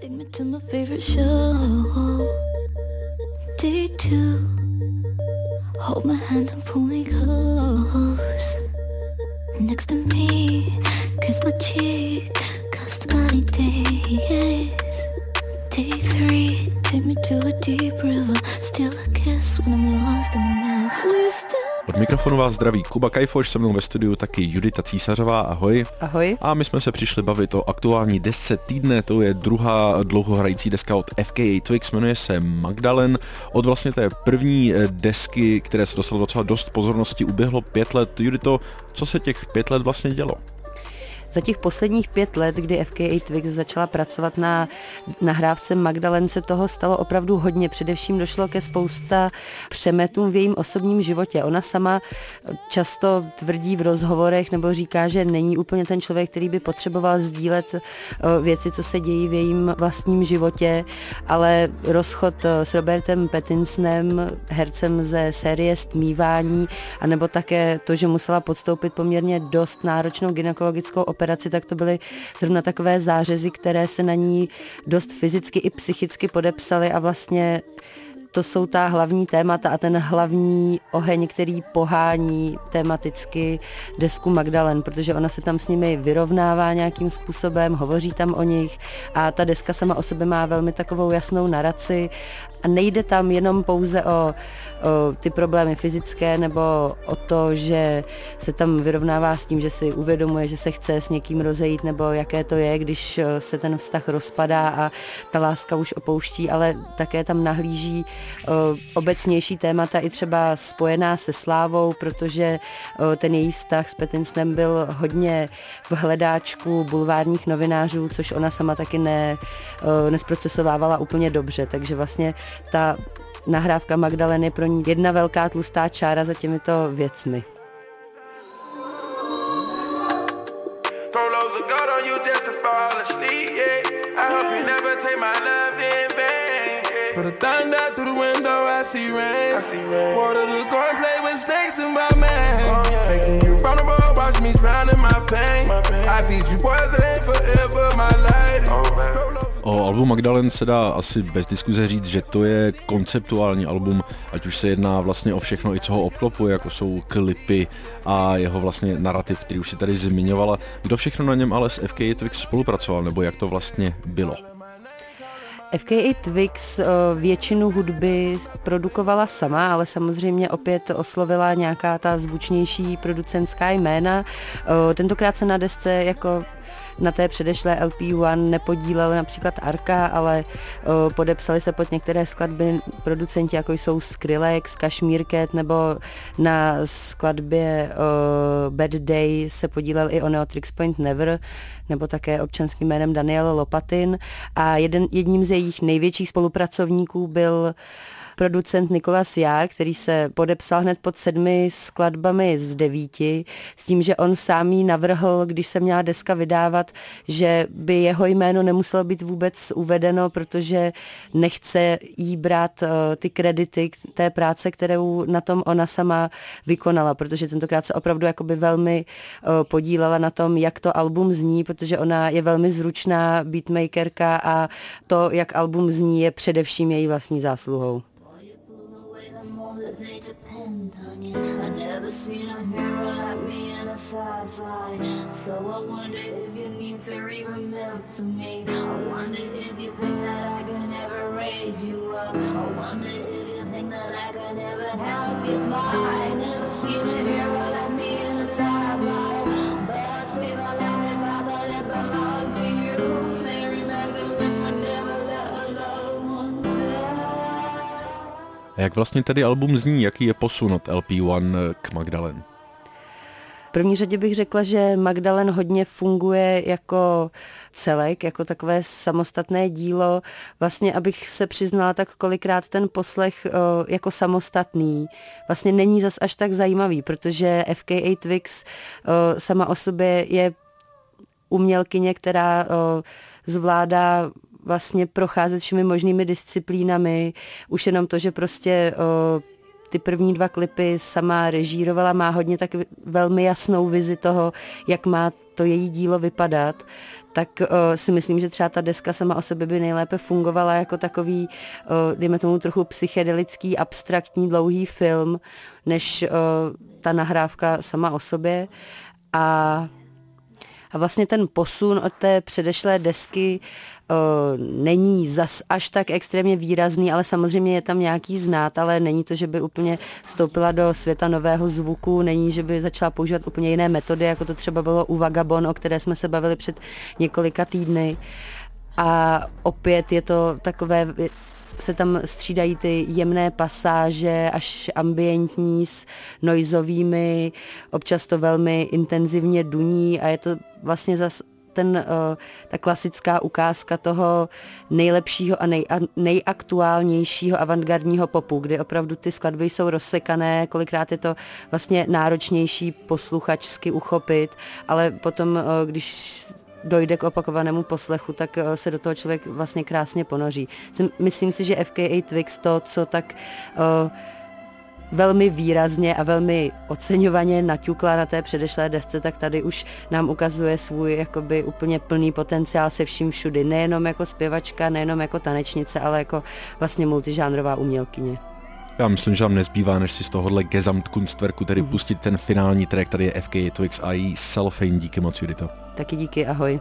Take me to my favorite show. Day two. Hold my hand and pull me close. Next to me, kiss my cheek. Mikrofonu vás zdraví Kuba Kajfoš, se mnou ve studiu taky Judita Císařová, ahoj. Ahoj. A my jsme se přišli bavit o aktuální desce týdne, to je druhá dlouhohrající deska od FKA Twix, jmenuje se Magdalen. Od vlastně té první eh, desky, které se dostalo docela dost pozornosti, uběhlo pět let. Judito, co se těch pět let vlastně dělo? Za těch posledních pět let, kdy FKA Twix začala pracovat na nahrávce Magdalen, se toho stalo opravdu hodně. Především došlo ke spousta přemetům v jejím osobním životě. Ona sama často tvrdí v rozhovorech nebo říká, že není úplně ten člověk, který by potřeboval sdílet eh, věci, co se dějí v jejím vlastním životě, ale rozchod eh, s Robertem Pattinsonem, hercem ze série Stmívání, anebo také to, že musela podstoupit poměrně dost náročnou gynekologickou operaci operaci, tak to byly zrovna takové zářezy, které se na ní dost fyzicky i psychicky podepsaly a vlastně to jsou ta hlavní témata a ten hlavní oheň, který pohání tematicky desku Magdalen, protože ona se tam s nimi vyrovnává nějakým způsobem, hovoří tam o nich a ta deska sama o sobě má velmi takovou jasnou naraci. A nejde tam jenom pouze o, o ty problémy fyzické nebo o to, že se tam vyrovnává s tím, že si uvědomuje, že se chce s někým rozejít nebo jaké to je, když se ten vztah rozpadá a ta láska už opouští, ale také tam nahlíží obecnější témata i třeba spojená se slávou, protože o, ten její vztah s Petinsnem byl hodně v hledáčku bulvárních novinářů, což ona sama taky ne, o, nesprocesovávala úplně dobře, takže vlastně ta nahrávka Magdaleny je pro ní jedna velká tlustá čára za těmito věcmi. For the thunder through the window, I see rain. I see rain. Water to go and play with snakes in my man. Oh, yeah. Making you vulnerable, watch me drown in my pain. My pain. I feed you poison forever, my lady. Oh, O albu Magdalen se dá asi bez diskuze říct, že to je konceptuální album, ať už se jedná vlastně o všechno i co ho obklopuje, jako jsou klipy a jeho vlastně narrativ, který už si tady zmiňovala. Kdo všechno na něm ale s FK Twix spolupracoval, nebo jak to vlastně bylo? FKA Twix eh, většinu hudby produkovala sama, ale samozřejmě opět oslovila nějaká ta zvučnější producentská jména. Eh, tentokrát se na desce jako na té předešlé LP1 nepodílel například Arka, ale uh, podepsali se pod některé skladby producenti, jako jsou Skrillex, Kashmir Cat, nebo na skladbě uh, Bad Day se podílel i Oneo Trix Point Never, nebo také občanským jménem Daniel Lopatin. A jeden, jedním z jejich největších spolupracovníků byl uh, producent Nikolas Jár, který se podepsal hned pod sedmi skladbami z devíti, s tím, že on sám jí navrhl, když se měla deska vydávat, že by jeho jméno nemuselo být vůbec uvedeno, protože nechce jí brát uh, ty kredity té práce, kterou na tom ona sama vykonala, protože tentokrát se opravdu jakoby velmi uh, podílela na tom, jak to album zní, protože ona je velmi zručná beatmakerka a to, jak album zní, je především její vlastní zásluhou. They depend on you. I never seen a hero like me in a sci-fi. So I wonder if you need to re-remember me. I wonder if you think that I can ever raise you up. I wonder if you think that I can ever help you fly. A jak vlastně tedy album zní, jaký je posun od LP1 k Magdalen? V první řadě bych řekla, že Magdalen hodně funguje jako celek, jako takové samostatné dílo. Vlastně, abych se přiznala, tak kolikrát ten poslech o, jako samostatný vlastně není zas až tak zajímavý, protože FKA Twix o, sama o sobě je umělkyně, která zvládá vlastně procházet všemi možnými disciplínami. Už jenom to, že prostě o, ty první dva klipy sama režírovala, má hodně tak velmi jasnou vizi toho, jak má to její dílo vypadat, tak uh, si myslím, že třeba ta deska sama o sobě by nejlépe fungovala jako takový, uh, dejme tomu trochu psychedelický, abstraktní, dlouhý film, než uh, ta nahrávka sama o sobě. A a vlastně ten posun od té předešlé desky uh, není zas až tak extrémně výrazný, ale samozřejmě je tam nějaký znát, ale není to, že by úplně vstoupila do světa nového zvuku, není, že by začala používat úplně jiné metody, jako to třeba bylo u Vagabon, o které jsme se bavili před několika týdny. A opět je to takové se tam střídají ty jemné pasáže až ambientní s noizovými, občas to velmi intenzivně duní a je to vlastně zas ten, uh, ta klasická ukázka toho nejlepšího a nej, nejaktuálnějšího avantgardního popu, kdy opravdu ty skladby jsou rozsekané, kolikrát je to vlastně náročnější posluchačsky uchopit, ale potom, uh, když dojde k opakovanému poslechu, tak eh, se do toho člověk vlastně krásně ponoří. Myslím si, že FKA Twix to, co tak uh, velmi výrazně a velmi oceňovaně naťukla na té předešlé desce, tak tady už nám ukazuje svůj jakoby úplně plný potenciál se vším všudy. Nejenom jako zpěvačka, nejenom jako tanečnice, ale jako vlastně multižánrová umělkyně. Já myslím, že vám nezbývá, než si z tohohle Gesamtkunstwerku tedy mm-hmm. pustit ten finální track, tady je FK Twix a její Cellophane. Díky moc, Judito. Taky díky, ahoj.